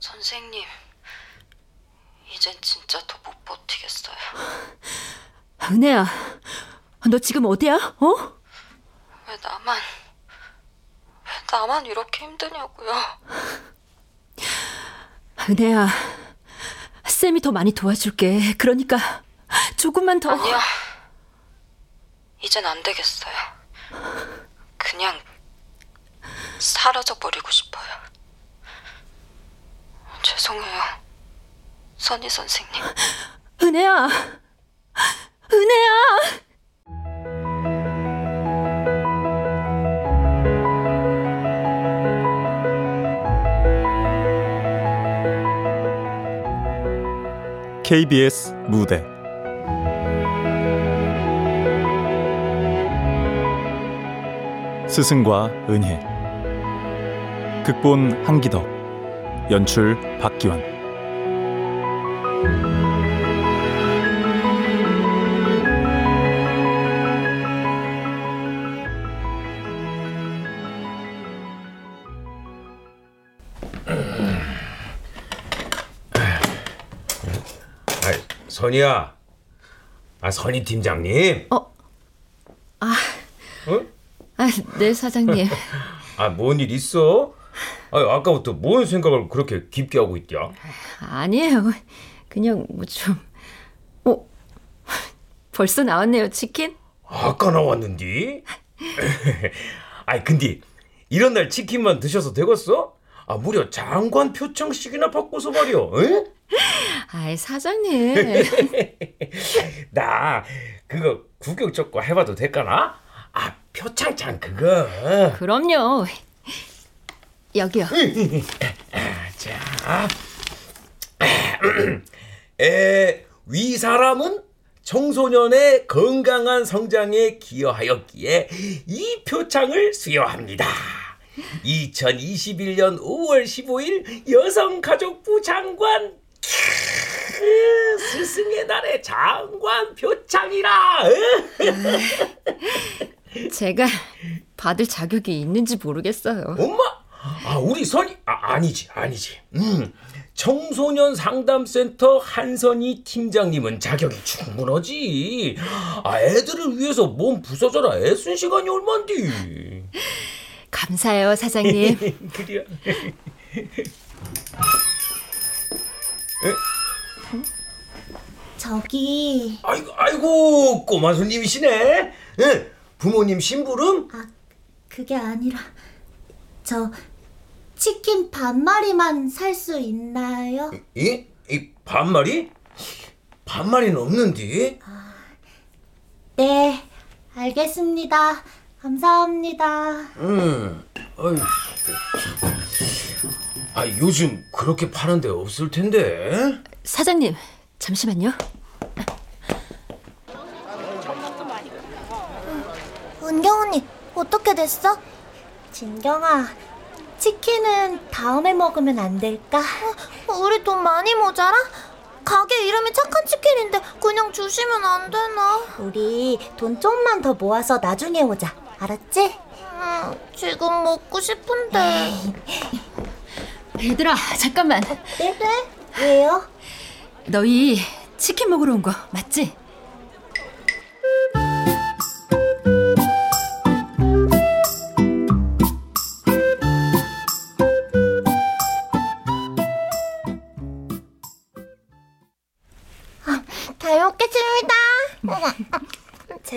선생님, 이젠 진짜 더 못 버티겠어요. 은혜야, 너 지금 어디야? 어? 왜 나만, 왜 나만 이렇게 힘드냐고요. 은혜야, 쌤이 더 많이 도와줄게. 그러니까 조금만 더. 아니요. 이젠 안 되겠어요. 그냥 사라져버리고 싶어요. 죄송해요. 선희 선생님. 은혜야, 은혜야. KBS 무대 스승과 은혜 극본 한기덕 연출 박기환 아, 선이야. 아, 선이 팀장님. 어, 아, 어? 아, 네 사장님. 아, 뭔 일 있어? 아, 아까부터 뭔 생각을 그렇게 깊게 하고 있냐? 아니에요. 그냥 뭐 좀. 어, 벌써 나왔네요 치킨. 아까 나왔는디? 아이, 근데 이런 날 치킨만 드셔서 되겠어? 아, 무려 장관 표창식이나 받고서 말이야. 응? 아이 사장님. 나 그거 구경 조금 해봐도 될까나? 아, 표창장 그거. 그럼요. 여기요. 자, 에, 위 사람은 청소년의 건강한 성장에 기여하였기에 이 표창을 수여합니다. 2021년 5월 15일 여성가족부 장관 캬, 스승의 날의 장관 표창이라. 제가 받을 자격이 있는지 모르겠어요. 엄마, 아 우리 선이 아, 아니지 아니지. 음, 청소년 상담센터 한선희 팀장님은 자격이 충분하지. 아 애들을 위해서 몸 부서져라 애쓴 시간이 얼만디. 감사해요 사장님. 그래야. 저기 아이고 아이고 꼬마 손님이시네. 예, 부모님 심부름? 아 그게 아니라 저 치킨 반 마리만 살 수 있나요? 이? 이 반마리? 반마리는 없는디. 네 알겠습니다 감사합니다 음, 아 요즘 그렇게 파는 데 없을 텐데. 사장님 잠시만요. 은경 언니 어떻게 됐어? 진경아 치킨은 다음에 먹으면 안 될까? 우리 돈 많이 모자라? 가게 이름이 착한 치킨인데 그냥 주시면 안 되나? 우리 돈 좀만 더 모아서 나중에 오자 알았지? 음, 지금 먹고 싶은데 얘들아 잠깐만. 네네 왜요? 너희 치킨 먹으러 온 거 맞지?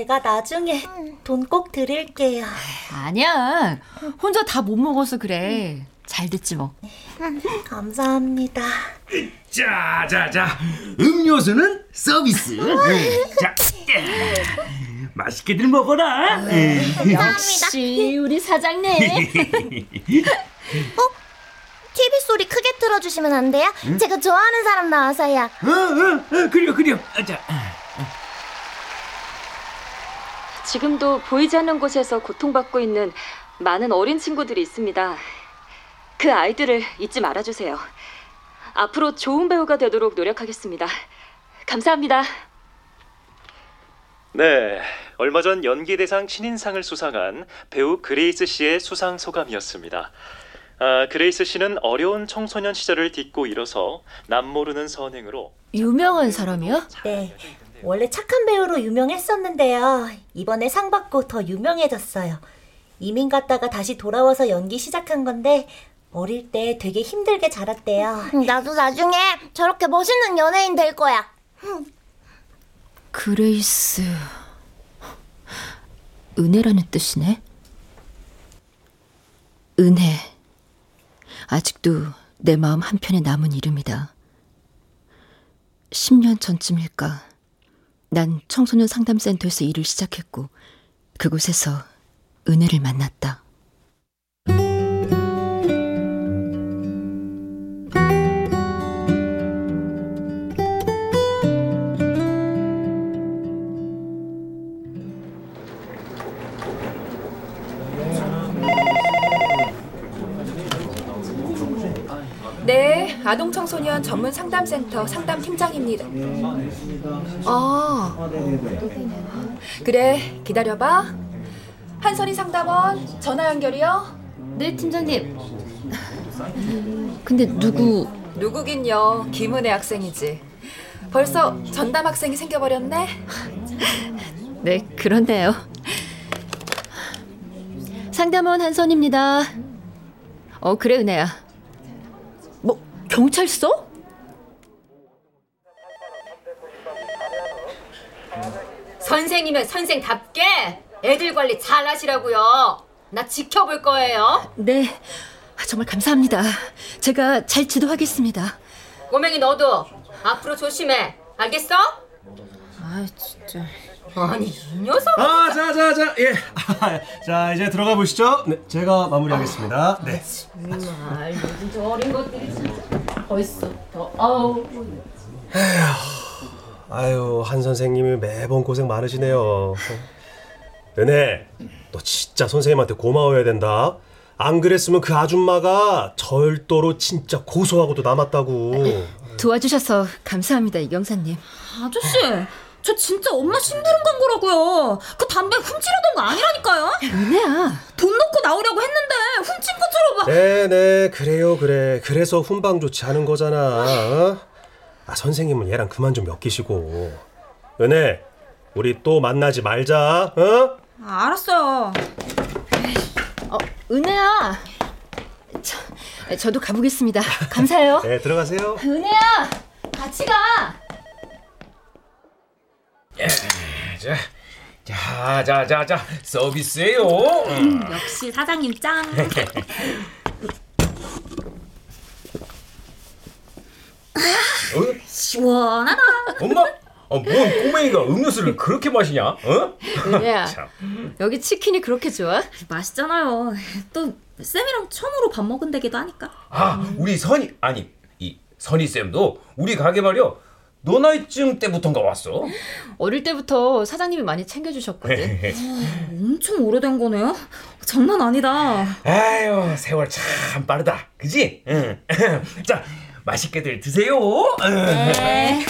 제가 나중에 돈 꼭 드릴게요 아니야. 혼자 다 못 먹어서 그래. 잘 됐지 뭐. 감사합니다 자, 자, 자. 음료수는 서비스. 자, 맛있게들 먹어라. 역시 우리 사장님. TV 소리 크게 틀어주시면 안 돼요? 제가 좋아하는 사람 나와서요. 어, 어, 어, 그려, 그려. 아, 자, 지금도 보이지 않는 곳에서 고통받고 있는 많은 어린 친구들이 있습니다. 그 아이들을 잊지 말아주세요. 앞으로 좋은 배우가 되도록 노력하겠습니다. 감사합니다. 네, 얼마 전 연기대상 신인상을 수상한 배우 그레이스 씨의 수상 소감이었습니다. 아, 그레이스 씨는 어려운 청소년 시절을 딛고 일어서 남모르는 선행으로 유명한 사람이야? 네. 원래 착한 배우로 유명했었는데요. 이번에 상 받고 더 유명해졌어요. 이민 갔다가 다시 돌아와서 연기 시작한 건데 어릴 때 되게 힘들게 자랐대요. 나도 나중에 저렇게 멋있는 연예인 될 거야. 그레이스. 은혜라는 뜻이네. 은혜. 아직도 내 마음 한편에 남은 이름이다. 10년 전쯤일까. 난 청소년 상담센터에서 일을 시작했고, 그곳에서 은혜를 만났다. 아동 청소년 전문 상담센터 상담 팀장입니다. 아, 그래, 기다려봐. 한선희 상담원 전화 연결이요. 네, 팀장님. 근데 누구, 누구긴요, 김은혜 학생이지. 벌써 전담 학생이 생겨버렸네. 네, 그렇네요. 상담원 한선입니다. 어, 그래, 은혜야. 뭐, 경찰서? 선생님은 선생답게 애들 관리 잘 하시라고요. 나 지켜볼 거예요. 네, 정말 감사합니다. 제가 잘 지도하겠습니다. 꼬맹이 너도 앞으로 조심해. 알겠어? 아, 진짜. 아니 이 녀석. 아, 자, 자, 자, 예. 자, 이제 들어가 보시죠. 네, 제가 마무리하겠습니다. 네. 정말 요즘 저 어린 것들이 진짜 벌써 더 아우. 아유, 한 선생님이 매번 고생 많으시네요. 은혜, 너 진짜 선생님한테 고마워해야 된다. 안 그랬으면 그 아줌마가 절도로 진짜 고소하고도 남았다고. 도와주셔서 감사합니다, 이경사님. 아저씨, 저 진짜 엄마 심부름 간 거라고요. 그 담배 훔치려던 거 아니라니까요. 은혜야. 돈 넣고 나오려고 했는데 훔친 것처럼 막. 네, 네, 그래요, 그래. 그래서 훈방 조치 하는 거잖아. 어? 아, 선생님은 얘랑 그만 좀 엮이시고. 은혜, 우리 또 만나지 말자, 어? 아, 알았어요. 어, 은혜야. 저, 저도 가보겠습니다. 감사해요. 네, 들어가세요. 은혜야, 같이 가. 자, 자, 자, 자, 자, 서비스예요. 음. 역시 사장님 짱. 어? 시원하다. 엄마? 어, 뭔 꼬맹이가 음료수를 그렇게 마시냐? 어? 은혜야, 참. 여기 치킨이 그렇게 좋아? 맛있잖아요. 또 쌤이랑 처음으로 밥 먹은 데기도 하니까. 아, 우리 선이 아니 이 선이 쌤도 우리 가게 말이야. 너 나이쯤 때부터인가 왔어? 어릴 때부터 사장님이 많이 챙겨주셨거든. 엄청 오래된 거네요. 장난 아니다. 아유, 세월 참 빠르다. 그지? 응. 자, 맛있게들 드세요. 네.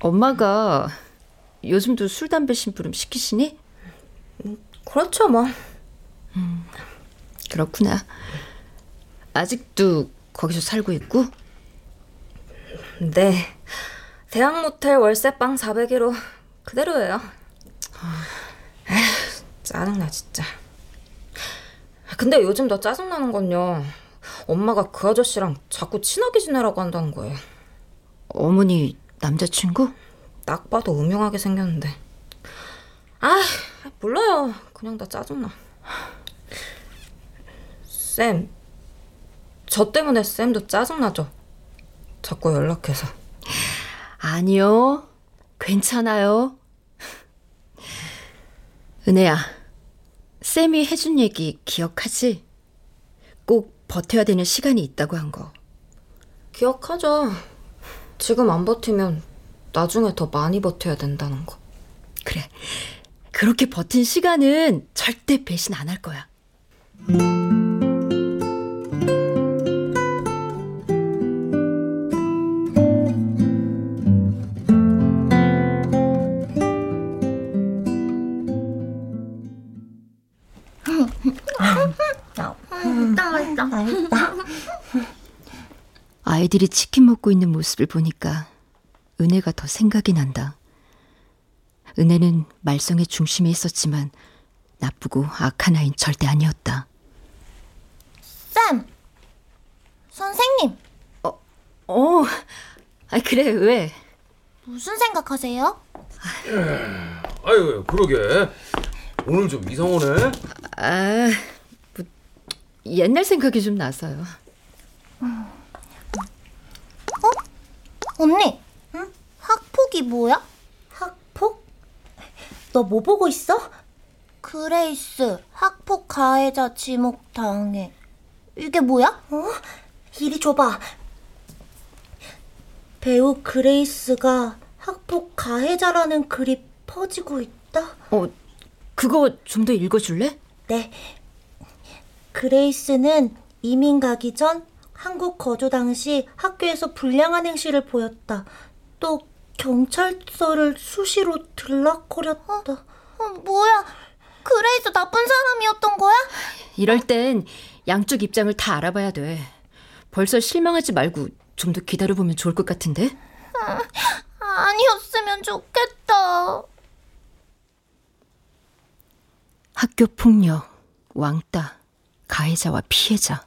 엄마가 요즘도 술, 담배 심부름 시키시니? 그렇죠, 뭐. 그렇구나. 아직도 거기서 살고 있고? 네. 대학 모텔 월세방 400으로 그대로예요. 에휴, 짜증나 진짜. 근데 요즘 더 짜증나는 건요. 엄마가 그 아저씨랑 자꾸 친하게 지내라고 한다는 거예요. 어머니 남자친구? 딱 봐도 음흉하게 생겼는데. 아, 몰라요. 그냥 다 짜증나. 쌤, 저 때문에 쌤도 짜증나죠? 자꾸 연락해서. 아니요. 괜찮아요. 은혜야, 쌤이 해준 얘기 기억하지? 꼭 버텨야 되는 시간이 있다고 한 거. 기억하죠. 지금 안 버티면 나중에 더 많이 버텨야 된다는 거. 그래. 그렇게 버틴 시간은 절대 배신 안 할 거야. 아이들이 치킨 먹고 있는 모습을 보니까 은혜가 더 생각이 난다. 은혜는 말썽의 중심에 있었지만 나쁘고 악한 아이는 절대 아니었다. 쌤! 선생님, 어, 아 그래 왜? 무슨 생각하세요? 아유 그러게 오늘 좀 이상하네. 아, 뭐, 옛날 생각이 좀 나서요. 언니, 응? 학폭이 뭐야? 학폭? 너 뭐 보고 있어? 그레이스, 학폭 가해자 지목 당해. 이게 뭐야? 어? 이리 줘봐. 배우 그레이스가 학폭 가해자라는 글이 퍼지고 있다. 어, 그거 좀 더 읽어줄래? 네. 그레이스는 이민 가기 전 한국 거주 당시 학교에서 불량한 행실을 보였다. 또 경찰서를 수시로 들락거렸다. 어, 뭐야? 그레이스 나쁜 사람이었던 거야? 이럴 땐 양쪽 입장을 다 알아봐야 돼. 벌써 실망하지 말고 좀 더 기다려보면 좋을 것 같은데? 아니었으면 좋겠다. 학교 폭력, 왕따, 가해자와 피해자.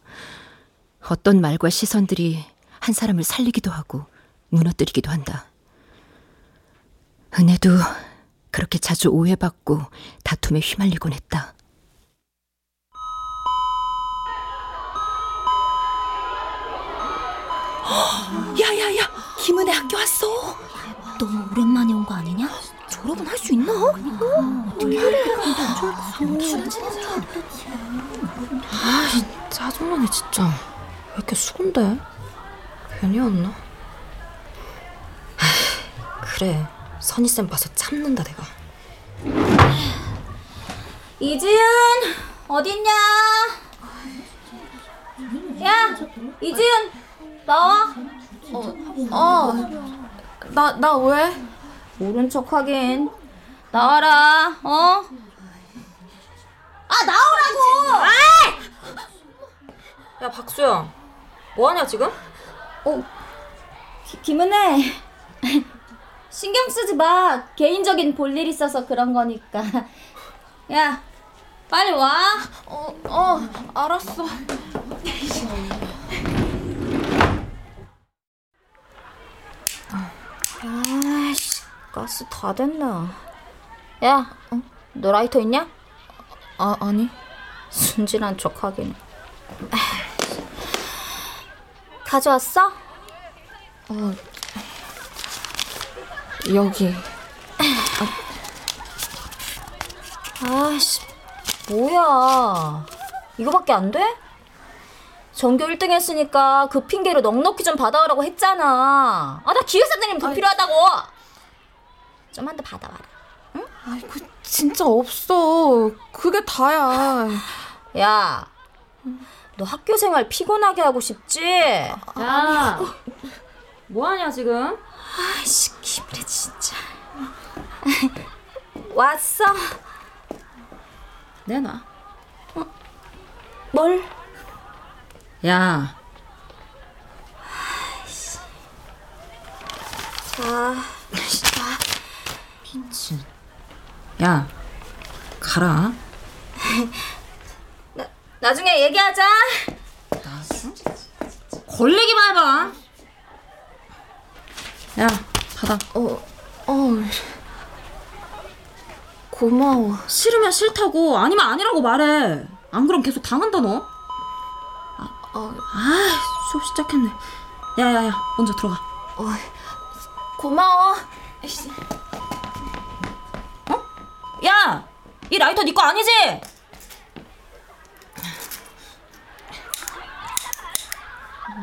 어떤 말과 시선들이 한 사람을 살리기도 하고 무너뜨리기도 한다. 은혜도 그렇게 자주 오해받고 다툼에 휘말리곤 했다. 야야야, 김은혜 학교 왔어. 너무 오랜만에 온 거 아니냐? 졸업은 할 수 있나? 아, 짜증나네 진짜. 왜 이렇게 수근데? 괜히 왔나? 아, 그래, 선희쌤 봐서 참는다 내가. 이지은 어딨냐? 야 이지은 나와. 어, 나, 나 왜? 모른 척 하긴. 나와라. 어? 아 나오라고. 야 박수영, 뭐하냐 지금? 어, 기, 김은혜. 신경 쓰지 마. 개인적인 볼일 있어서 그런 거니까. 야, 빨리 와. 어, 어, 알았어. 아이씨, 가스 다 됐나? 야, 어, 너 라이터 있냐? 아, 아니. 순진한 척 하긴. 가져왔어? 여기. 아씨, 뭐야. 이거밖에 안 돼? 전교 1등 했으니까 그 핑계로 넉넉히 좀 받아오라고 했잖아. 아, 나 기획사장님 돈 필요하다고. 좀만 더 받아와라. 아이고, 진짜 없어. 그게 다야. 야, 너 학교 생활 피곤하게 하고 싶지? 야, 뭐하냐 지금? 아이씨, 기분해 진짜. 왔어. 내놔. 뭘? 야, 자, 야, 가라. 나중에 얘기하자. 걸리기만 해봐. 야, 받아. 어, 어. 고마워. 싫으면 싫다고, 아니면 아니라고 말해. 안 그럼 계속 당한다 너. 아, 어. 아, 수업 시작했네. 야 야 야, 먼저 들어가. 고마워. 야, 이 라이터 네거 아니지?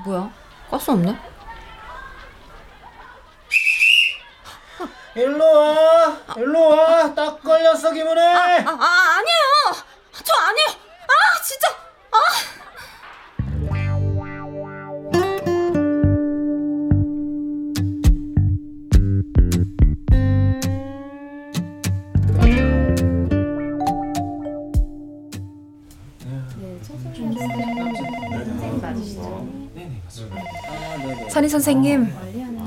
뭐야? 가스 없네? 일로 와, 일로 와. 딱 걸렸어 김은혜. 아, 아 아니에요. 저 아니에요. 아, 진짜. 선희 선생님,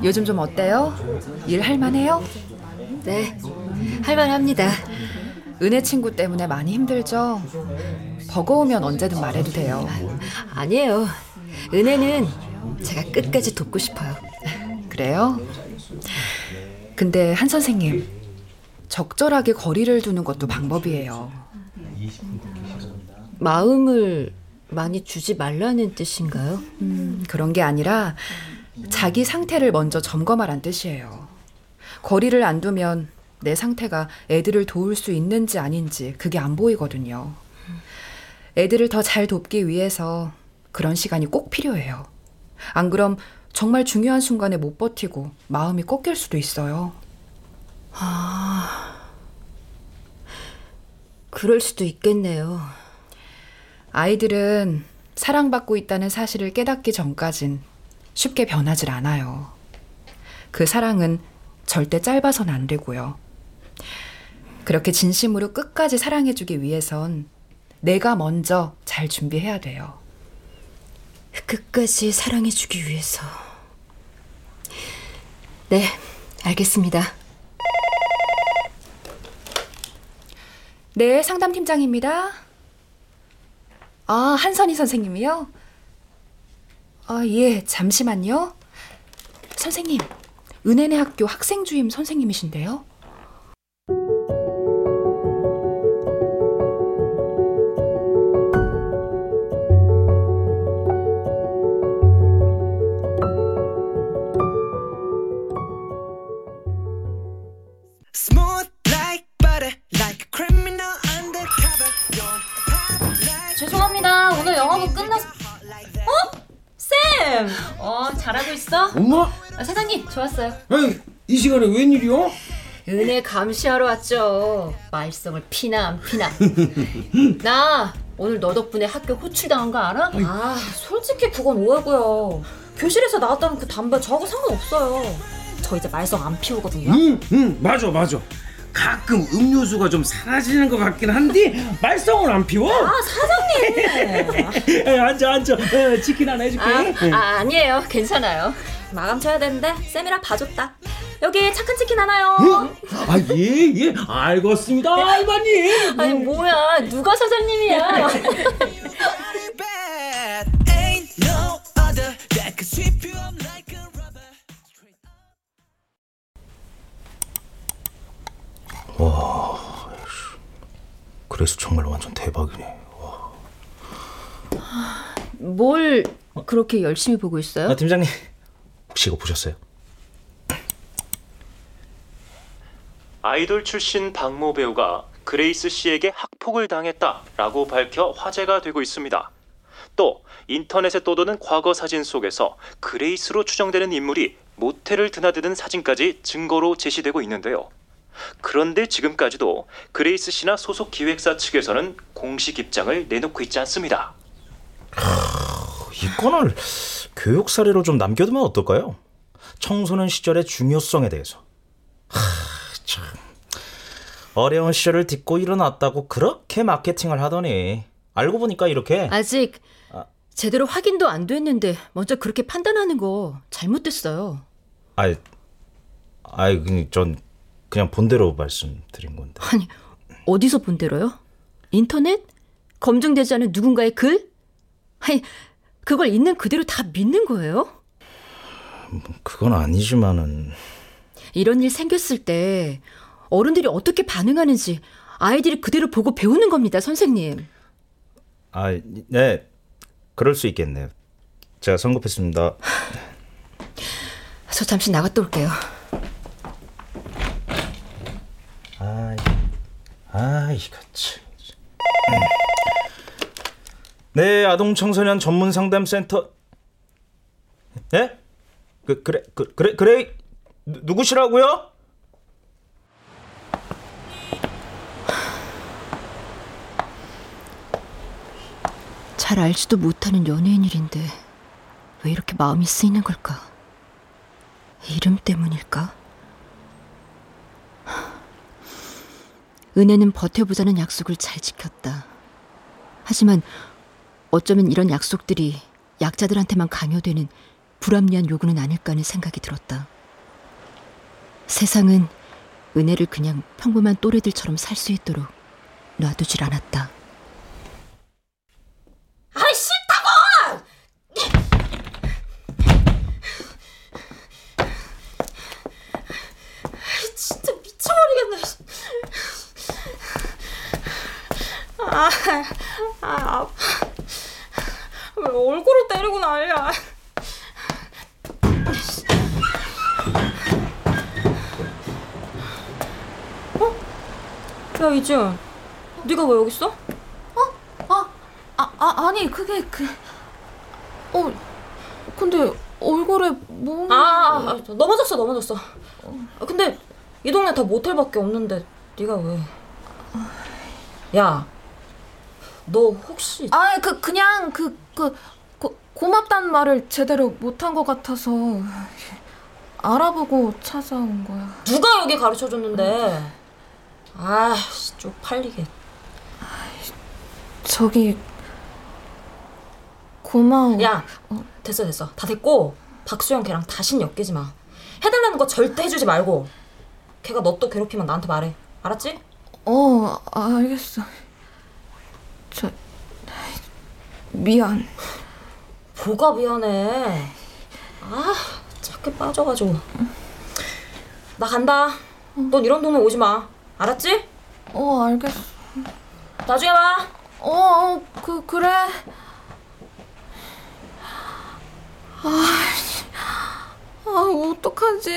요즘 좀 어때요? 일 할만해요? 네, 할만합니다. 은혜 친구 때문에 많이 힘들죠? 버거우면 언제든 말해도 돼요. 아니에요. 은혜는 제가 끝까지 돕고 싶어요. 그래요? 근데 한 선생님, 적절하게 거리를 두는 것도 방법이에요. 마음을 많이 주지 말라는 뜻인가요? 음, 그런 게 아니라 자기 상태를 먼저 점검하란 뜻이에요. 거리를 안 두면 내 상태가 애들을 도울 수 있는지 아닌지 그게 안 보이거든요. 애들을 더 잘 돕기 위해서 그런 시간이 꼭 필요해요. 안 그럼 정말 중요한 순간에 못 버티고 마음이 꺾일 수도 있어요. 아, 그럴 수도 있겠네요. 아이들은 사랑받고 있다는 사실을 깨닫기 전까진 쉽게 변하질 않아요. 그 사랑은 절대 짧아선 안 되고요. 그렇게 진심으로 끝까지 사랑해주기 위해선 내가 먼저 잘 준비해야 돼요. 끝까지 사랑해주기 위해서. 네, 알겠습니다. 네, 상담팀장입니다. 아, 한선희 선생님이요? 아, 예, 잠시만요. 선생님, 은혜네 학교 학생 주임 선생님이신데요? Smooth 어, 잘하고 있어? 엄마? 아, 사장님, 좋았어요. 아니, 이 시간에 웬일이요? 은혜 감시하러 왔죠. 말썽을 피나 안 피나. 나 오늘 너 덕분에 학교 호출당한 거 알아? 아, 솔직히 그건 오해고요. 교실에서 나왔다는 그 담배 저하고 상관없어요. 저 이제 말썽 안 피우거든요. 응, 응, 맞아, 맞아. 가끔 음료수가 좀 사라지는 것 같긴 한데 말썽을 안 피워. 아, 사장님! 에, 앉아, 앉아. 에, 치킨 하나 해줄게. 아, 아, 아니에요. 괜찮아요. 마감 쳐야 되는데 쌤이랑 봐줬다. 여기 착한 치킨 하나요. 아, 예, 예. 알겠습니다, 알바님. 아니 뭐야? 누가 사장님이야? 그래서 정말 완전 대박이네. 뭘 그렇게 열심히 보고 있어요? 아, 팀장님 혹시 이거 보셨어요? 아이돌 출신 박모 배우가 그레이스 씨에게 학폭을 당했다라고 밝혀 화제가 되고 있습니다. 또 인터넷에 떠도는 과거 사진 속에서 그레이스로 추정되는 인물이 모텔을 드나드는 사진까지 증거로 제시되고 있는데요. 그런데 지금까지도 그레이스 씨나 소속 기획사 측에서는 공식 입장을 내놓고 있지 않습니다. 이 건을 교육 사례로 좀 남겨두면 어떨까요? 청소년 시절의 중요성에 대해서. 하, 참. 어려운 시절을 딛고 일어났다고 그렇게 마케팅을 하더니 알고 보니까 이렇게 아직 제대로 확인도 안 됐는데 먼저 그렇게 판단하는 거 잘못됐어요. 아이 아이 그냥 전 그냥 본대로 말씀드린 건데. 아니 어디서 본 대로요? 인터넷? 검증되지 않은 누군가의 글? 아니 그걸 있는 그대로 다 믿는 거예요? 그건 아니지만은 이런 일 생겼을 때 어른들이 어떻게 반응하는지 아이들이 그대로 보고 배우는 겁니다, 선생님. 아, 네. 그럴 수 있겠네요. 제가 성급했습니다. 저 잠시 나갔다 올게요. 아이, 아, 이거 참. 네, 아동 청소년 전문 상담 센터. 예? 그 그래 그 그래 그래 누, 누구시라고요? 잘 알지도 못하는 연예인 일인데 왜 이렇게 마음이 쓰이는 걸까? 이름 때문일까? 은혜는 버텨보자는 약속을 잘 지켰다. 하지만 어쩌면 이런 약속들이 약자들한테만 강요되는 불합리한 요구는 아닐까 하는 생각이 들었다. 세상은 은혜를 그냥 평범한 또래들처럼 살 수 있도록 놔두질 않았다. 아이 싫다고! 아이, 진짜 미쳐버리겠네. 아, 아, 아파. 왜 얼굴을 때리고 난리야. 어? 야 이지은, 네가 왜 여기 있어? 아, 아, 아 아니 그게 그. 어, 근데 얼굴에 뭐? 아, 아, 넘어졌어, 넘어졌어. 아, 근데 이 동네 다 모텔밖에 없는데 네가 왜? 야, 너 혹시 아, 그 그냥 그그 고맙단 말을 제대로 못한 것 같아서 알아보고 찾아온 거야. 누가 여기 가르쳐 줬는데? 아, 씨, 쪽팔리게. 저기 고마워. 야, 됐어, 됐어. 다 됐고 박수영 걔랑 다신 엮이지 마. 해달라는 거 절대 해주지 말고. 걔가 너 또 괴롭히면 나한테 말해. 알았지? 어, 알겠어. 저 미안. 뭐가 미안해. 아, 착해 빠져가지고. 나 간다. 넌 이런 동네 오지 마. 알았지? 어, 알겠어. 나중에 봐. 어, 어, 그 그래. 아, 아 어떡하지?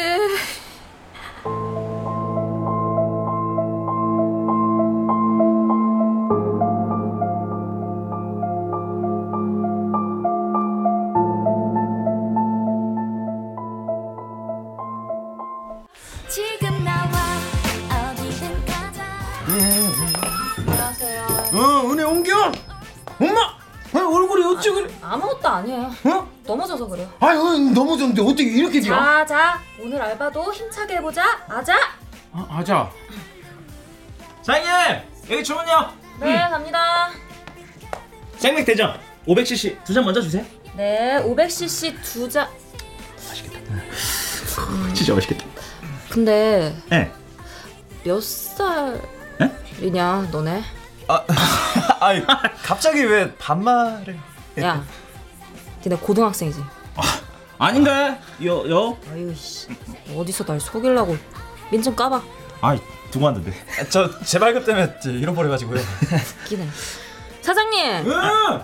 넘어졌는데 어떻게 이렇게 돼요? 자, 자. 오늘 알바도 힘차게 해보자. 아자. 아, 아자. 사장님 여기 주문요. 네, 갑니다. 생맥 대전 500cc 두 잔 먼저 주세요. 네, 500cc 두 잔. 진짜 맛있겠다. 근데 네. 몇 살이냐, 너네? 아이 갑자기 왜 반말을? 야, 니네 고등학생이지? 아닌가? 여 여. 아유 씨, 어디서 날 속이려고 민증 까봐. 아이 두고 왔는데. 저 재발급 때문에 잃어버려가지고요. 웃기네. 사장님,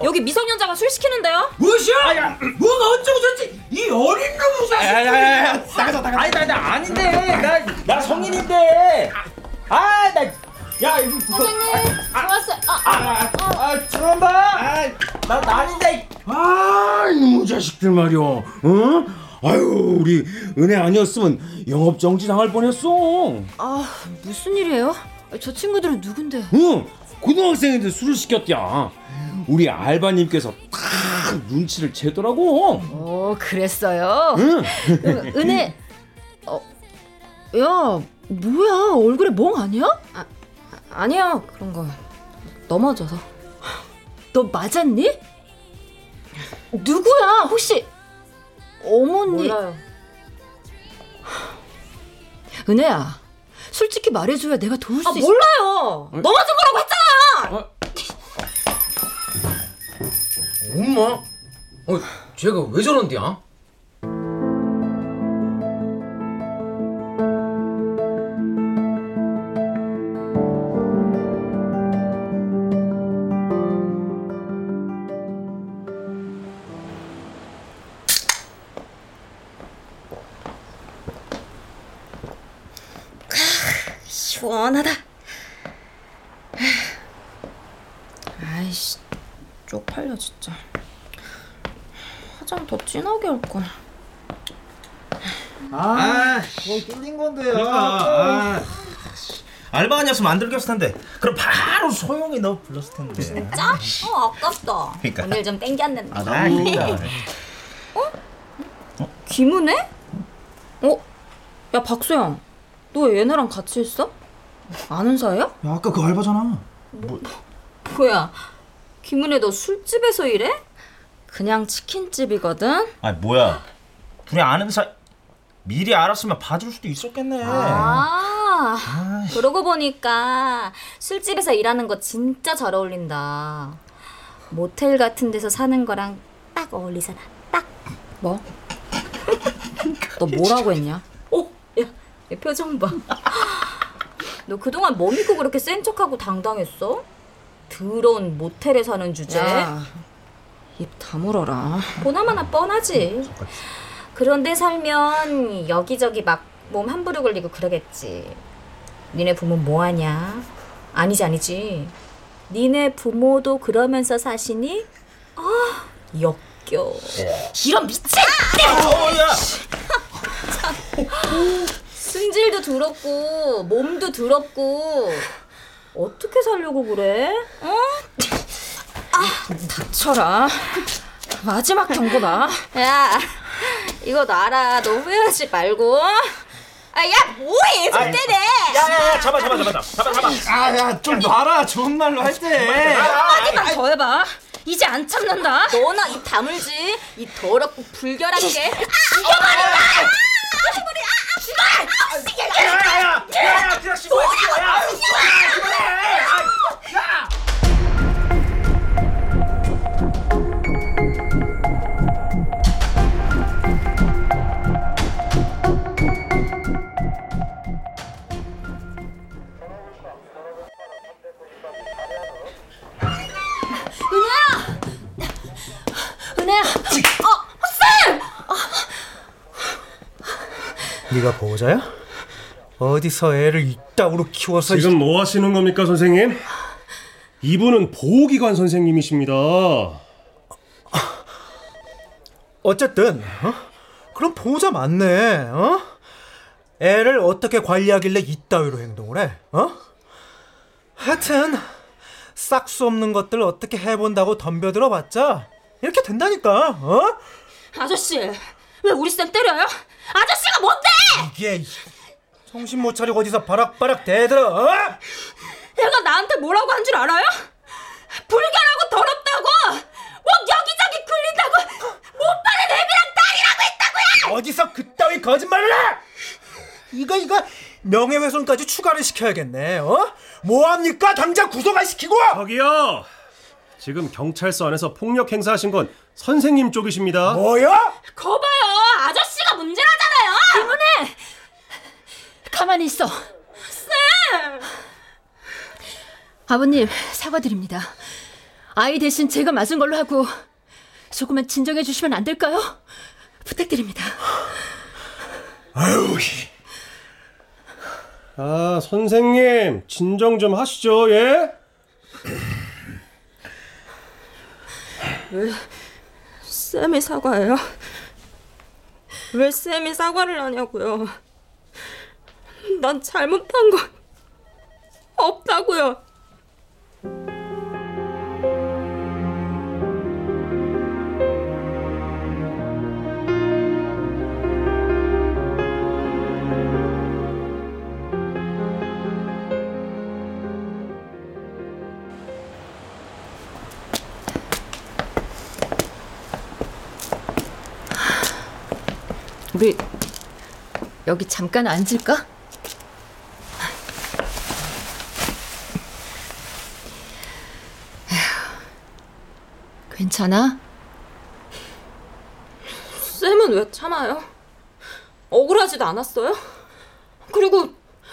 여기 미성년자가 술 시키는데요? 무엇이야? 야, 뭐가 어쩌고 저쩌지? 이 어린 자식. 야야야야 나가자 나가자. 아니 나, 나 아닌데 나 나 성인인데. 아나 야 이거 사장님, 좋았어요. 아, 아 죄송합니다. 아나 아닌데. 아, 이놈의 자식들 말이야. 어? 아유, 우리 은혜 아니었으면 영업 정지 당할 뻔했어. 아, 무슨 일이에요? 저 친구들은 누군데? 응, 고등학생인데 술을 시켰냐. 우리 알바님께서 딱 눈치를 채더라고. 어, 그랬어요? 응. 은- 은혜, 어, 야, 뭐야? 얼굴에 멍 아니야? 아, 아니야 그런 거 넘어져서. 너 맞았니? 누구야? 혹시 어머니? 몰라요. 은혜야, 솔직히 말해줘야 내가 도울 수 아 있어. 몰라요. 넘어진 거라고 했잖아. 엄마? 어, 쟤가 왜 저런데야? 시원하다. 아이씨, 쪽팔려 진짜. 화장 더 진하게 할 걸. 아, 뭐 뚫린 건데요. 그러니까. 아, 알바 아니었으면 안 들켰을 텐데. 그럼 바로 소영이 너 불렀을 텐데. 진짜? 어 아깝다. 그러니까. 오늘 좀 땡겼는데. 아, 나 그러니까. 김은혜? 어? 야 박수영, 너 얘네랑 같이 있어? 아는 사이야? 야, 아까 그 알바잖아. 뭐야? 김은혜 너 술집에서 일해? 그냥 치킨집이거든? 아 뭐야? 둘이 아는 사이 미리 알았으면 봐줄 수도 있었겠네. 아, 그러고 보니까 술집에서 일하는 거 진짜 잘 어울린다. 모텔 같은 데서 사는 거랑 딱 어울리잖아. 딱. 뭐? 너 뭐라고 했냐? 어, 야, 얘 표정 봐. 너 그동안 뭐 믿고 그렇게 센 척하고 당당했어? 더러운 모텔에 사는 주제. 야, 입 다물어라. 보나마나 뻔하지. 그런데 살면 여기저기 막 몸 함부로 걸리고 그러겠지. 니네 부모 뭐 하냐? 아니지 아니지. 니네 부모도 그러면서 사시니? 아, 역겨워. 이런 미친! 승질도 더럽고 몸도 더럽고 어떻게 살려고 그래? 어? 닥쳐라. 마지막 경고다. 야, 이거 놔라. 너 후회하지 말고. 아, 야, 뭐해? 손 떼네. 야 야 야 잡아 잡아 잡아 잡아 잡아. 아 야 좀 놔라 좋은 말로 할 때. 한마디만 더 해봐. 이제 안 참는다. 너나 입 다물지. 이 더럽고 불결한 게. 아, 이겨버린다. 야 야야 야야 어디서 애를 이따구로 키워서 지금 뭐 하시는 겁니까, 선생님? 이분은 보호기관 선생님이십니다. 어쨌든 어? 그럼 보호자 맞네 어? 애를 어떻게 관리하길래 이따위로 행동을 해 어? 하여튼 싹수 없는 것들 어떻게 해본다고 덤벼들어 봤자 이렇게 된다니까 어? 아저씨, 왜 우리 쌤 때려요? 아저씨가 뭔데? 이게 이- 정신 못 차리고 어디서 바락바락 대들어 어? 얘가 나한테 뭐라고 한 줄 알아요? 불결하고 더럽다고! 뭐 여기저기 굴린다고! 못 파는 애비랑 딸이라고 했다고요! 어디서 그따위 거짓말을 해? 이거 이거 명예훼손까지 추가를 시켜야겠네 어? 뭐합니까 당장 구속을 시키고 저기요. 지금 경찰서 안에서 폭력 행사하신 건 선생님 쪽이십니다. 뭐야? 거봐요! 아저씨가! 김은혜! 가만히 있어. 쌤! 아버님 사과드립니다. 아이 대신 제가 맞은 걸로 하고 조금만 진정해 주시면 안 될까요? 부탁드립니다. 아유. 아, 선생님, 진정 좀 하시죠, 예? 왜 쌤이 사과해요? 왜 쌤이 사과를 하냐고요? 난 잘못한 건 없다고요. 우리 여기 잠깐 앉을까? 괜찮아? 쌤은 왜 참아요? 억울하지도 않았어요? 그리고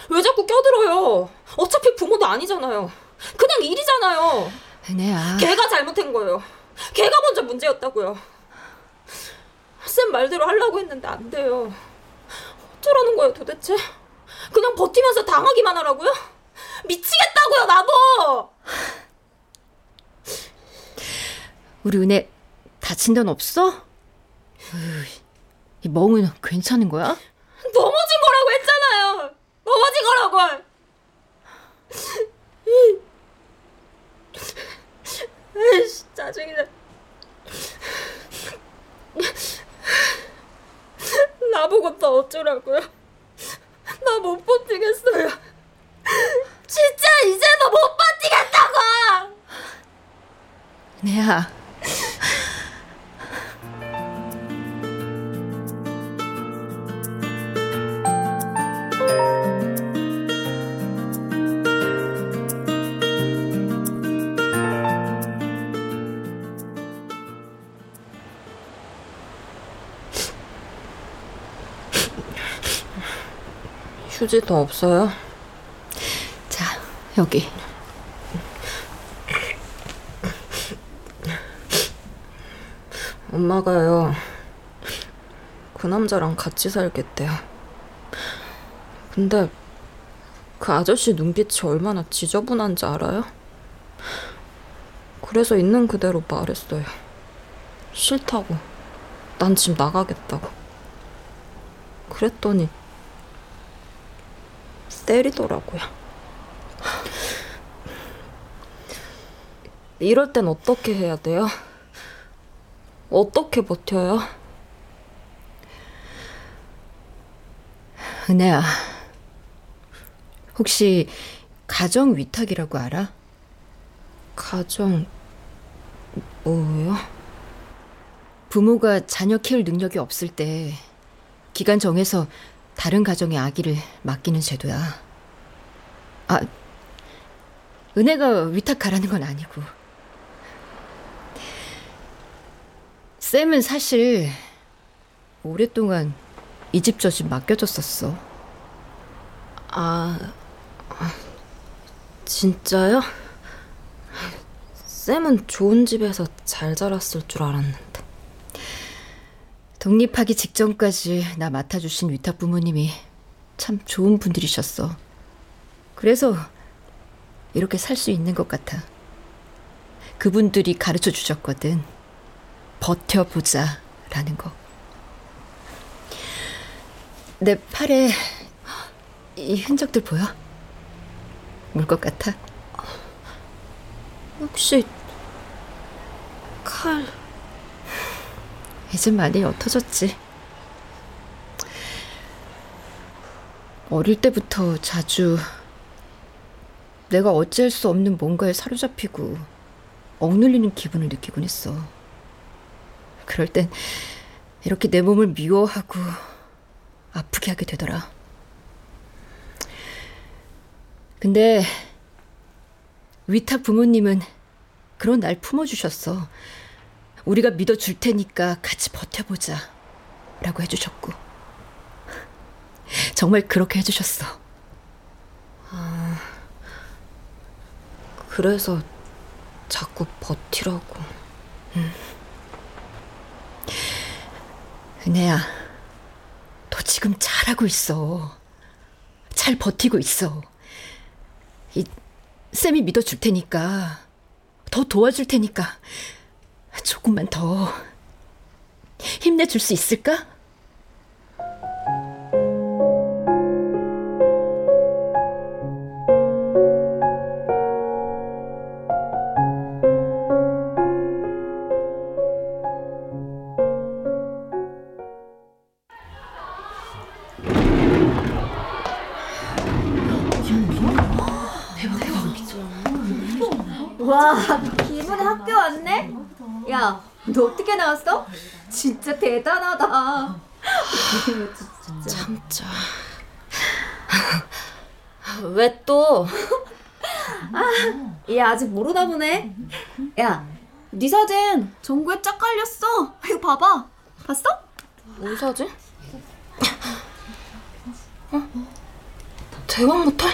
왜 자꾸 껴들어요? 어차피 부모도 아니잖아요. 그냥 일이잖아요. 은혜야. 걔가 잘못한 거예요. 걔가 먼저 문제였다고요. 쌤 말대로 하려고 했는데 안 돼요. 어쩌라는 거예요 도대체? 그냥 버티면서 당하기만 하라고요? 미치겠다고요 나도! 우리 은혜 다친 데는 없어? 으이, 이 멍은 괜찮은 거야? 넘어진 거라고 했잖아요. 넘어진 거라고. 에이씨 짜증나. 나보고 또 어쩌라고요? 나 못 버티겠어요. 진짜 이제 너 못 버티겠다고. 은혜야. 휴지 더 없어요? 자, 여기. 엄마가요. 그 남자랑 같이 살겠대요. 근데 그 아저씨 눈빛이 얼마나 지저분한지 알아요? 그래서 있는 그대로 말했어요. 싫다고. 난집 나가겠다고. 그랬더니 때리더라고요. 이럴 땐 어떻게 해야 돼요? 어떻게 버텨요? 은혜야. 혹시 가정 위탁이라고 알아? 가정 뭐요? 부모가 자녀 키울 능력이 없을 때 기간 정해서 다른 가정의 아기를 맡기는 제도야. 아, 은혜가 위탁하라는 건 아니고. 쌤은 사실 오랫동안 이 집 저 집 맡겨줬었어. 아, 아, 진짜요? 쌤은 좋은 집에서 잘 자랐을 줄 알았는데. 독립하기 직전까지 나 맡아주신 위탁 부모님이 참 좋은 분들이셨어. 그래서 이렇게 살 수 있는 것 같아. 그분들이 가르쳐 주셨거든. 버텨보자, 라는 거. 내 팔에 이 흔적들 보여? 물 것 같아? 혹시 칼... 이제 많이 옅어졌지. 어릴 때부터 자주 내가 어찌할 수 없는 뭔가에 사로잡히고 억눌리는 기분을 느끼곤 했어. 그럴 땐 이렇게 내 몸을 미워하고 아프게 하게 되더라. 근데 위탁 부모님은 그런 날 품어주셨어. 우리가 믿어줄 테니까 같이 버텨보자. 라고 해주셨고. 정말 그렇게 해주셨어. 아, 그래서 자꾸 버티라고. 응. 은혜야, 너 지금 잘하고 있어. 잘 버티고 있어. 이, 쌤이 믿어줄 테니까, 더 도와줄 테니까, 조금만 더 힘내줄 수 있을까? 와, 기분에 학교 왔네? 야, 너 어떻게 나왔어? 진짜 대단하다. 참자. 왜 또? 아, 얘 아직 모르나 보네. 야, 네 사진 전구에 쫙 깔렸어. 이거 봐봐. 봤어? 뭔 사진? 어? 대왕 모탈?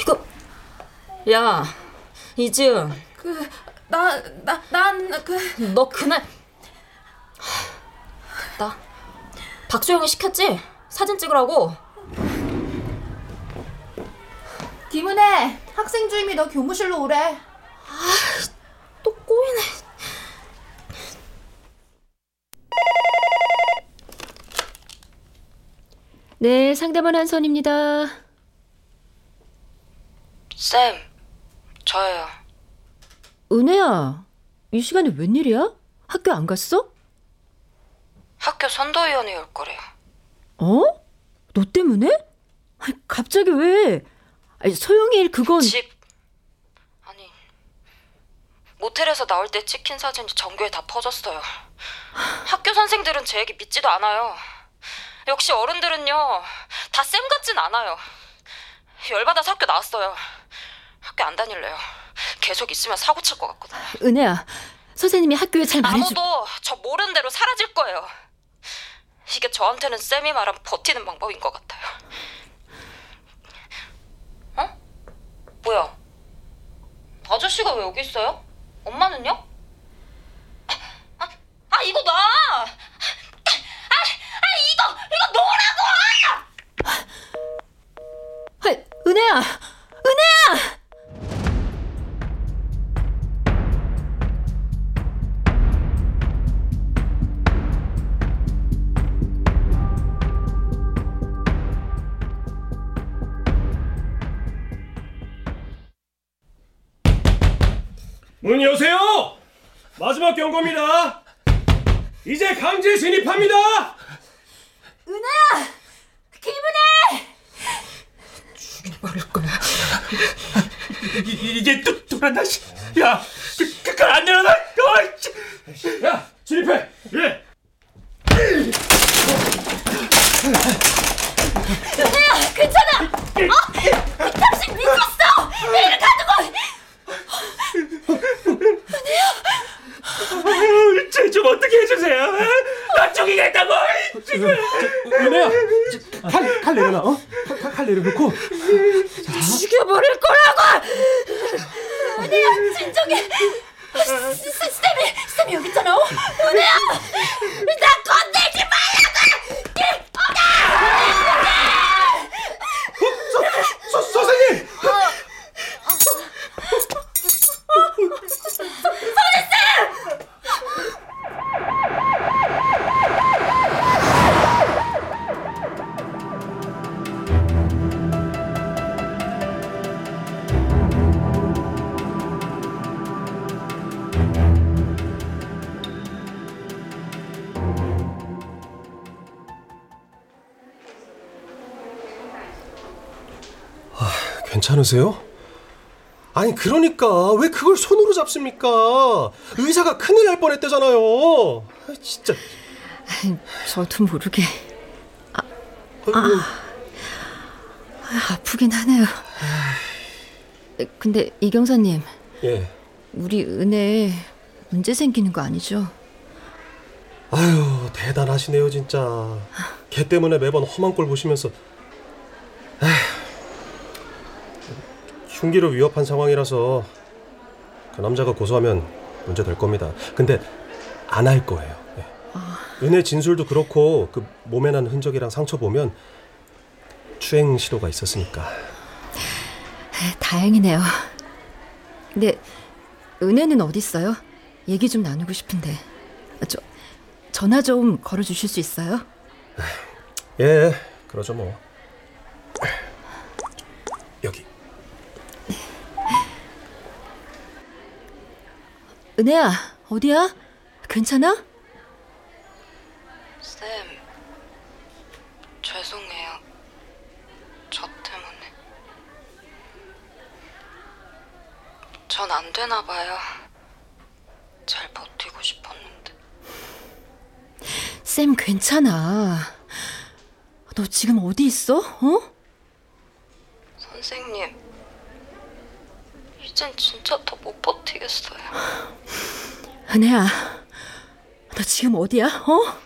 이거 야 이지은 그 나 나 난 그 너 그날 나 박소영이 시켰지? 사진 찍으라고 디문에 학생 주임이 너 교무실로 오래. 또 꼬이네. 네, 상담원 한선입니다. 쌤, 저예요. 은혜야, 이 시간에 웬일이야? 학교 안 갔어? 학교 선도위원회 올 거래요. 어? 너 때문에? 아니, 갑자기 왜? 아니, 소영이 일 그건 집 아니 모텔에서 나올 때 찍힌 사진이 전교에 다 퍼졌어요. 학교 선생들은 제 얘기 믿지도 않아요. 역시 어른들은요, 다 쌤 같진 않아요. 열받아서 학교 나왔어요. 학교 안 다닐래요. 계속 있으면 사고 칠 것 같거든요. 은혜야, 선생님이 학교에 잘 말해주... 아무도 저 모르는 대로 사라질 거예요. 이게 저한테는 쌤이 말한 버티는 방법인 것 같아요. 어? 뭐야? 아저씨가 왜 여기 있어요? 엄마는요? 아, 아 이거 놔! 아, 아 이거 이거 놓으라고! 아, 은혜야! 은혜야! 강제 진입합니다. 괜찮으세요? 아니 그러니까 왜 그걸 손으로 잡습니까? 의사가 큰일 날 뻔했대잖아요. 아, 진짜. 저도 모르게 아, 아, 아, 아프긴 하네요. 근데 이경사님, 예. 우리 은혜 문제 생기는 거 아니죠? 아유 대단하시네요 진짜. 걔 때문에 매번 험한 꼴 보시면서. 에휴, 흉기를 위협한 상황이라서 그 남자가 고소하면 문제 될 겁니다. 근데 안 할 거예요. 예. 은혜 진술도 그렇고 그 몸에 난 흔적이랑 상처 보면 추행 시도가 있었으니까. 다행이네요. 근데 은혜는 어디 있어요? 얘기 좀 나누고 싶은데. 저 전화 좀 걸어 주실 수 있어요? 예, 그러죠 뭐. 은혜야, 어디야? 괜찮아? 쌤, 죄송해요. 저 때문에. 전 안 되나 봐요. 잘 버티고 싶었는데. 쌤 괜찮아. 너 지금 어디 있어? 어? 선생님, 이젠 진짜 더 못 버티겠어요. 은혜야, 너 지금 어디야? 어?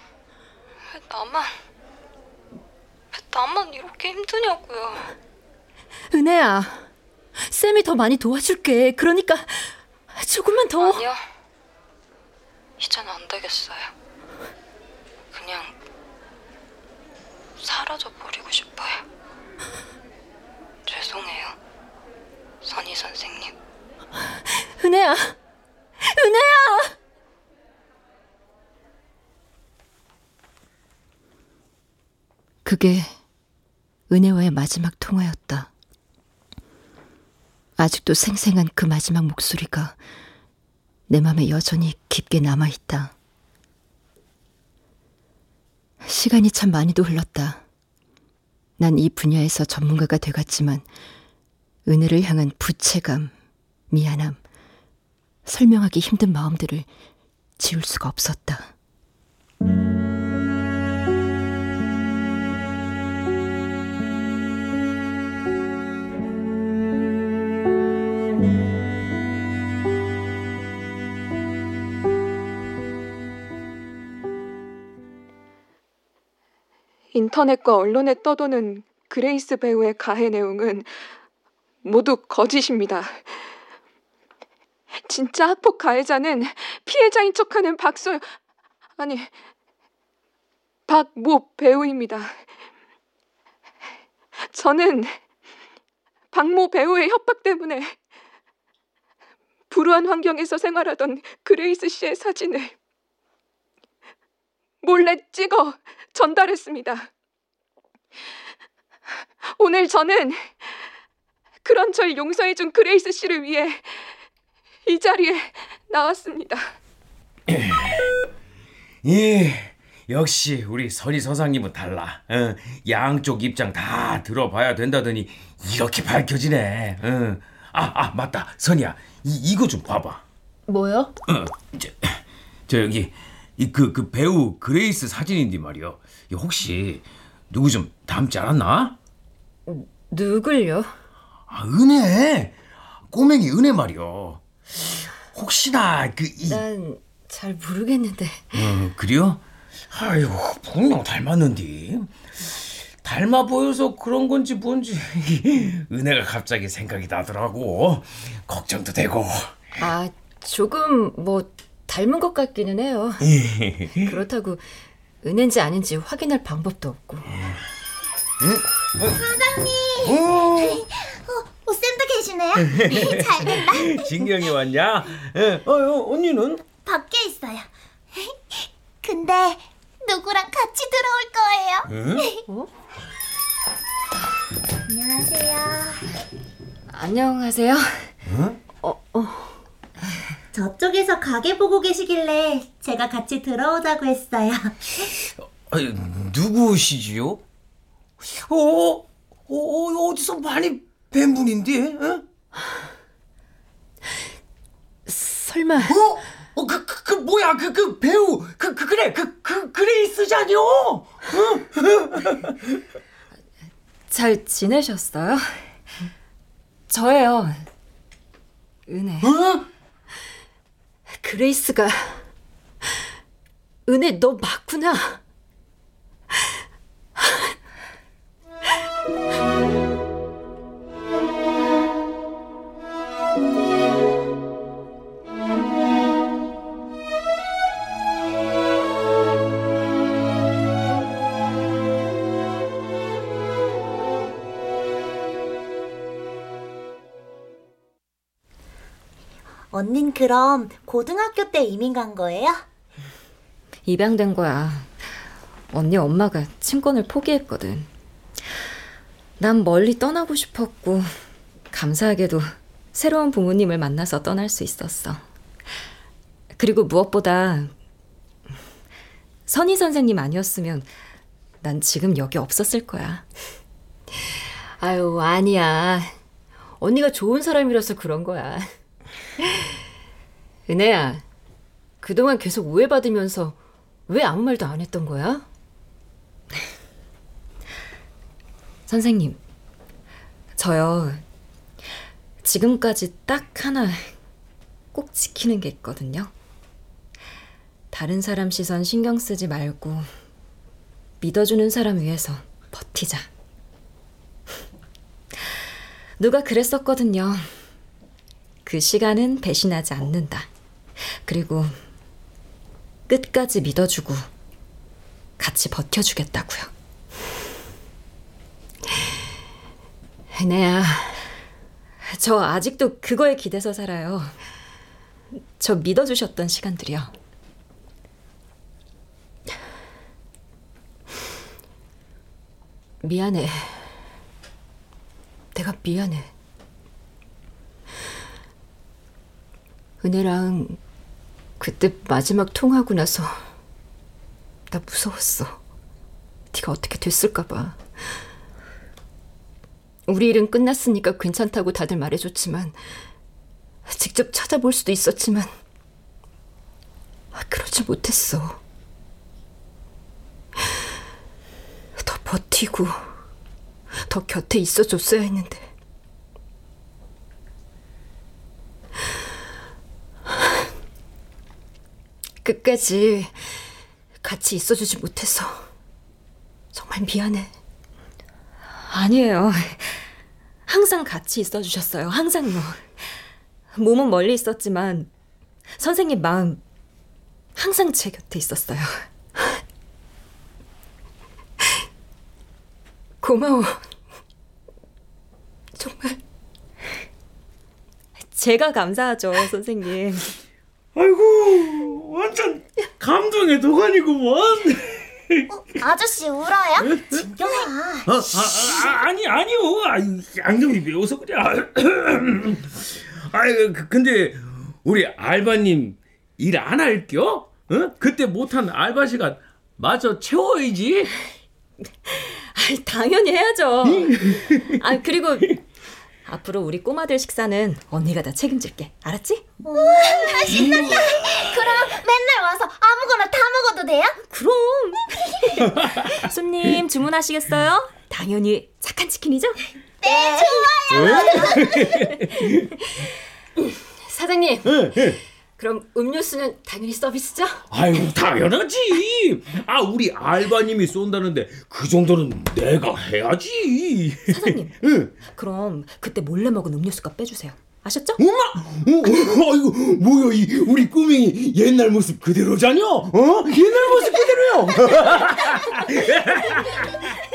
왜 나만, 왜 나만 이렇게 힘드냐고요. 은혜야, 쌤이 더 많이 도와줄게. 그러니까 조금만 더. 아니요. 이젠 안 되겠어요. 그냥 사라져 버리고 싶어요. 죄송해요. 선희 선생님. 은혜야, 은혜야. 그게 은혜와의 마지막 통화였다. 아직도 생생한 그 마지막 목소리가 내 맘에 여전히 깊게 남아있다. 시간이 참 많이도 흘렀다. 난 이 분야에서 전문가가 돼갔지만 은혜를 향한 부채감, 미안함, 설명하기 힘든 마음들을 지울 수가 없었다. 인터넷과 언론에 떠도는 그레이스 배우의 가해 내용은 모두 거짓입니다. 진짜 학폭 가해자는 피해자인 척하는 박소 아니 박모 배우입니다. 저는 박모 배우의 협박 때문에 불우한 환경에서 생활하던 그레이스 씨의 사진을 몰래 찍어 전달했습니다. 오늘 저는 그런 절 용서해준 그레이스 씨를 위해 이 자리에 나왔습니다. 예, 역시 우리 선희 선생님은 달라. 어, 양쪽 입장 다 들어봐야 된다더니 이렇게 밝혀지네. 어. 아, 아 맞다, 선희야, 이 이거 좀 봐봐. 뭐요? 어, 저, 저 여기 이그그 그 배우 그레이스 사진인데 말이요. 이 혹시 누구 좀 닮지 않았나? 누굴요? 아, 은혜. 꼬맹이 은혜 말이요. 혹시나 그 이. 난 잘 모르겠는데. 음, 그래요? 아유, 분명 닮았는데. 닮아 보여서 그런 건지 뭔지 은혜가 갑자기 생각이 나더라고. 걱정도 되고. 아, 조금 뭐 닮은 것 같기는 해요. 그렇다고 은혜인지 아닌지 확인할 방법도 없고. 사장님. 어. 어, 계시네요. 잘 됐다. 진경이 왔냐? 예. 어, 어, 언니는? 밖에 있어요. 근데 누구랑 같이 들어올 거예요? 응? 안녕하세요. 안녕하세요. 응? 어, 어. 저쪽에서 가게 보고 계시길래 제가 같이 들어오자고 했어요. 아니, 누구시지요? 어, 어, 어, 어디서 많이 뵌 분인데? 어? 설마. 어? 어, 그, 그, 그 뭐야, 그, 그 배우, 그, 그, 그래, 그, 그, 그레이스잖요? 어? 잘 지내셨어요? 저예요. 은혜. 어? 그레이스가 은혜 너 맞구나. 언닌 그럼 고등학교 때 이민 간 거예요? 입양된 거야. 언니 엄마가 친권을 포기했거든. 난 멀리 떠나고 싶었고, 감사하게도 새로운 부모님을 만나서 떠날 수 있었어. 그리고 무엇보다, 선희 선생님 아니었으면 난 지금 여기 없었을 거야. 아유, 아니야. 언니가 좋은 사람이라서 그런 거야. 은혜야, 그동안 계속 오해받으면서 왜 아무 말도 안 했던 거야? 선생님, 저요, 지금까지 딱 하나 꼭 지키는 게 있거든요. 다른 사람 시선 신경 쓰지 말고 믿어주는 사람 위해서 버티자. 누가 그랬었거든요. 그 시간은 배신하지 않는다. 그리고 끝까지 믿어주고 같이 버텨주겠다고요. 은혜야, 저 아직도 그거에 기대서 살아요. 저 믿어주셨던 시간들이요. 미안해. 내가 미안해. 은혜랑 그때 마지막 통화하고 나서 나 무서웠어. 네가 어떻게 됐을까 봐. 우리 일은 끝났으니까 괜찮다고 다들 말해줬지만 직접 찾아볼 수도 있었지만 아, 그러지 못했어. 더 버티고 더 곁에 있어줬어야 했는데. 끝까지 같이 있어주지 못해서 정말 미안해. 아니에요. 항상 같이 있어 주셨어요. 항상요. 몸은 멀리 있었지만 선생님 마음 항상 제 곁에 있었어요. 고마워. 정말. 제가 감사하죠, 선생님. 아이고 완전 감동의 도가니구먼. 아저씨 울어요? 진경아. 아, 아, 아, 아 니 아니요. 아유, 양념이 매워서 그래. 아이 그, 근데 우리 알바님 일 안 할겨? 어? 그때 못한 알바 시간 마저 채워야지. 당연히 해야죠. 아 그리고 앞으로 우리 꼬마들 식사는 언니가 다 책임질게. 알았지? 우와, 신난다. 그럼 맨날 와서 아무거나 다 먹어도 돼요? 그럼. 손님 주문하시겠어요? 당연히 착한 치킨이죠? 네, 좋아요. 사장님. 그럼 음료수는 당연히 서비스죠? 아유 당연하지. 아 우리 알바님이 쏜다는데 그 정도는 내가 해야지. 사장님. 그럼 그때 몰래 먹은 음료수값 빼주세요. 아셨죠? 엄마! 어, 어, 아이고 뭐야 이 우리 꼬맹이 옛날 모습 그대로자녀? 어? 옛날 모습 그대로요.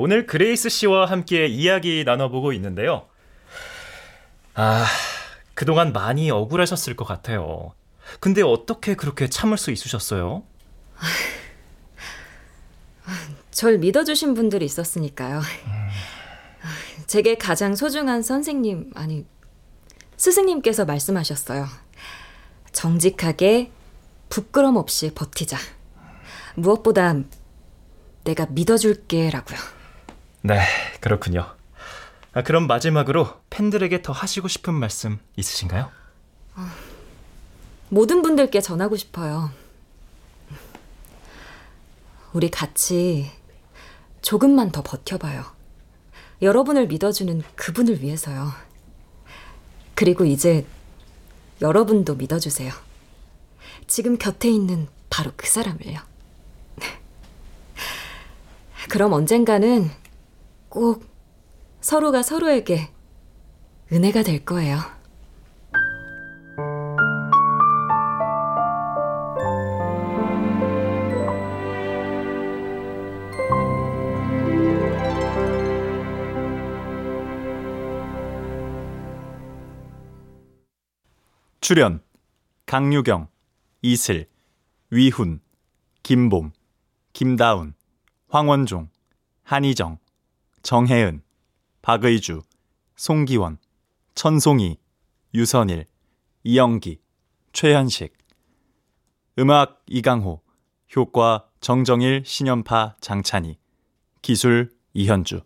오늘 그레이스 씨와 함께 이야기 나눠보고 있는데요. 아, 그동안 많이 억울하셨을 것 같아요. 근데 어떻게 그렇게 참을 수 있으셨어요? 절 믿어주신 분들이 있었으니까요. 제게 가장 소중한 선생님, 아니, 스승님께서 말씀하셨어요. 정직하게, 부끄럼 없이 버티자. 무엇보다 내가 믿어줄게 라고요. 네, 그렇군요. 아, 그럼 마지막으로 팬들에게 더 하시고 싶은 말씀 있으신가요? 모든 분들께 전하고 싶어요. 우리 같이 조금만 더 버텨봐요. 여러분을 믿어주는 그분을 위해서요. 그리고 이제 여러분도 믿어주세요. 지금 곁에 있는 바로 그 사람을요. 그럼 언젠가는 꼭 서로가 서로에게 은혜가 될 거예요. 출연 강유경, 이슬, 위훈, 김봄, 김다운, 황원종, 한희정, 정혜은, 박의주, 송기원, 천송이, 유선일, 이영기, 최현식. 음악 이강호 효과 정정일, 신연파, 장찬희 기술 이현주.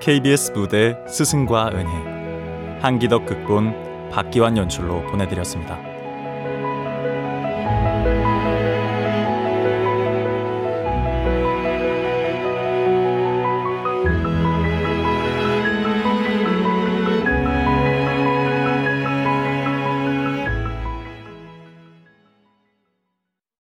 KBS 무대 스승과 은혜 한기덕 극본 박기환 연출로 보내드렸습니다.